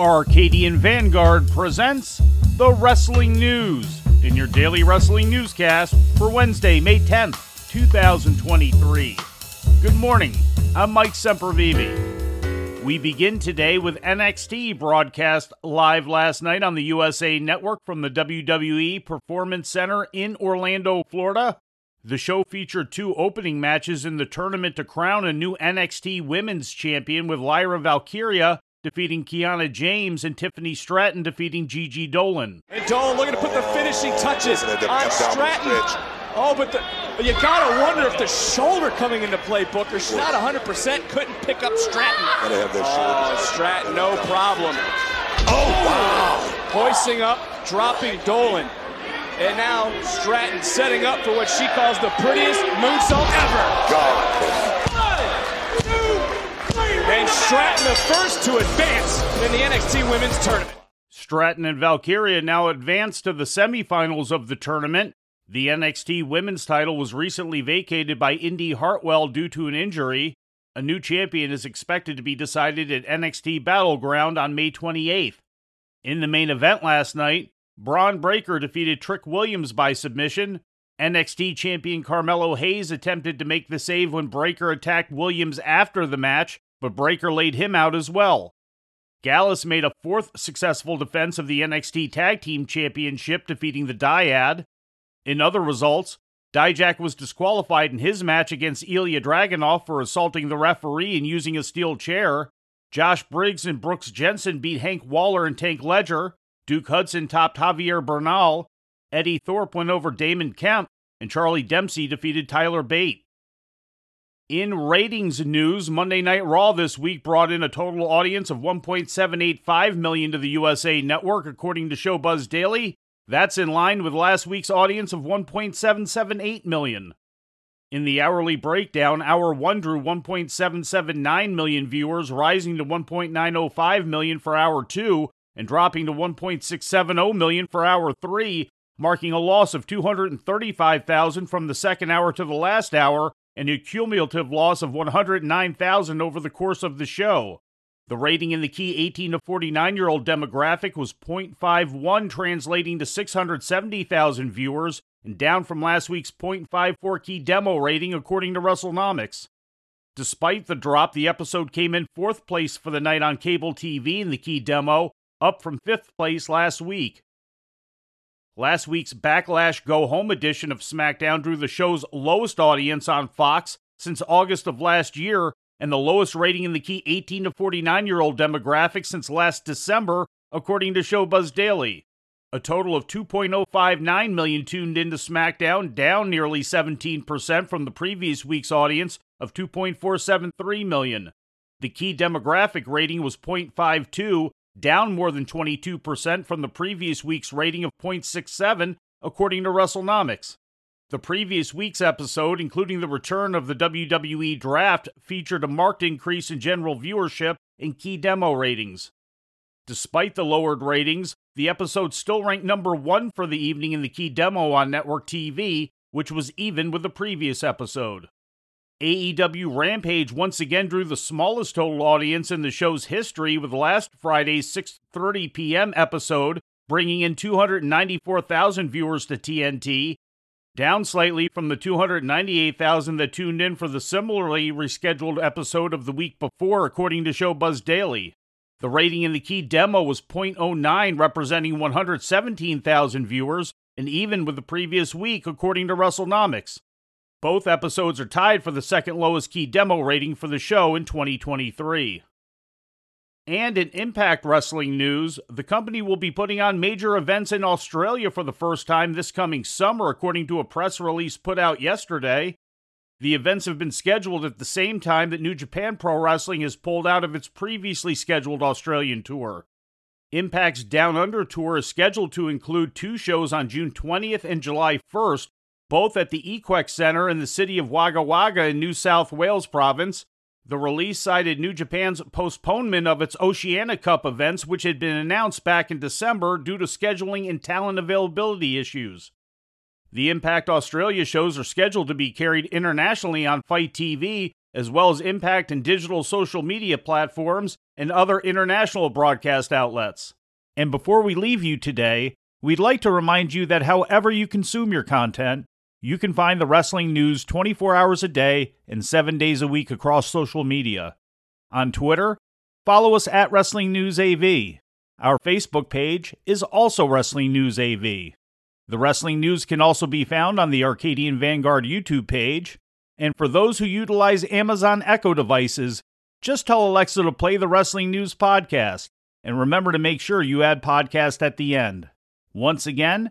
Arcadian Vanguard presents the Wrestling News in your daily wrestling newscast for Wednesday, May 10th, 2023. Good morning. I'm Mike Sempervive. We begin today with NXT broadcast live last night on the USA Network from the WWE Performance Center in Orlando, Florida. The show featured two opening matches in the tournament to crown a new NXT Women's Champion with Lyra Valkyria defeating Kiana James and Tiffany Stratton defeating Gigi Dolan. And Dolan looking to put the finishing touches on Stratton. Oh, but, the, but you gotta wonder if the shoulder coming into play, Booker. She's not 100%, couldn't pick up Stratton. Gotta have that Oh. Stratton, no problem. Oh, wow. Oh, hoisting up, dropping Dolan. And now Stratton setting up for what she calls the prettiest moonsault ever. God. One, two, three. And Stratton the first to advance in the NXT Women's Tournament. Stratton and Valkyria now advance to the semifinals of the tournament. The NXT Women's title was recently vacated by Indi Hartwell due to an injury. A new champion is expected to be decided at NXT Battleground on May 28th. In the main event last night, Bron Breakker defeated Trick Williams by submission. NXT champion Carmelo Hayes attempted to make the save when Breakker attacked Williams after the match, but Breakker laid him out as well. Gallus made a fourth successful defense of the NXT Tag Team Championship, defeating the Dyad. In other results, Dijak was disqualified in his match against Ilya Dragunov for assaulting the referee and using a steel chair. Josh Briggs and Brooks Jensen beat Hank Walker and Tank Ledger. Duke Hudson topped Javier Bernal. Eddy Thorpe went over Damon Kemp, and Charlie Dempsey defeated Tyler Bate. In ratings news, Monday Night Raw this week brought in a total audience of 1.785 million to the USA Network, according to Showbuzz Daily. That's in line with last week's audience of 1.778 million. In the hourly breakdown, Hour 1 drew 1.779 million viewers, rising to 1.905 million for Hour 2 and dropping to 1.670 million for Hour 3, marking a loss of 235,000 from the second hour to the last hour and a cumulative loss of 109,000 over the course of the show. The rating in the key 18 to 49 year old demographic was 0.51, translating to 670,000 viewers, and down from last week's 0.54 key demo rating, according to Russell WrestleNomics. Despite the drop, the episode came in fourth place for the night on cable TV in the key demo, up from fifth place last week. Last week's Backlash Go Home edition of SmackDown drew the show's lowest audience on Fox since August of last year and the lowest rating in the key 18 to 49 year old demographic since last December, according to Showbuzz Daily. A total of 2.059 million tuned into SmackDown, down nearly 17% from the previous week's audience of 2.473 million. The key demographic rating was 0.52, down more than 22% from the previous week's rating of 0.67, according to WrestleNomics. The previous week's episode, including the return of the WWE Draft, featured a marked increase in general viewership and key demo ratings. Despite the lowered ratings, the episode still ranked number one for the evening in the key demo on network TV, which was even with the previous episode. AEW Rampage once again drew the smallest total audience in the show's history with last Friday's 6:30 p.m. episode bringing in 294,000 viewers to TNT, down slightly from the 298,000 that tuned in for the similarly rescheduled episode of the week before according to Showbuzz Daily. The rating in the key demo was 0.09 representing 117,000 viewers and even with the previous week according to WrestleNomics. Both episodes are tied for the second lowest key demo rating for the show in 2023. And in Impact Wrestling news, the company will be putting on major events in Australia for the first time this coming summer, according to a press release put out yesterday. The events have been scheduled at the same time that New Japan Pro Wrestling has pulled out of its previously scheduled Australian tour. Impact's Down Under tour is scheduled to include two shows on June 20th and July 1st, both at the Equex Center in the city of Wagga Wagga in New South Wales province. The release cited New Japan's postponement of its Oceania Cup events, which had been announced back in December due to scheduling and talent availability issues. The Impact Australia shows are scheduled to be carried internationally on FITE TV, as well as Impact and digital social media platforms and other international broadcast outlets. And before we leave you today, we'd like to remind you that however you consume your content, you can find the wrestling news 24 hours a day and 7 days a week across social media. On Twitter, follow us at Wrestling News AV. Our Facebook page is also Wrestling News AV. The wrestling news can also be found on the Arcadian Vanguard YouTube page. And for those who utilize Amazon Echo devices, just tell Alexa to play the Wrestling News podcast. And remember to make sure you add podcast at the end. Once again,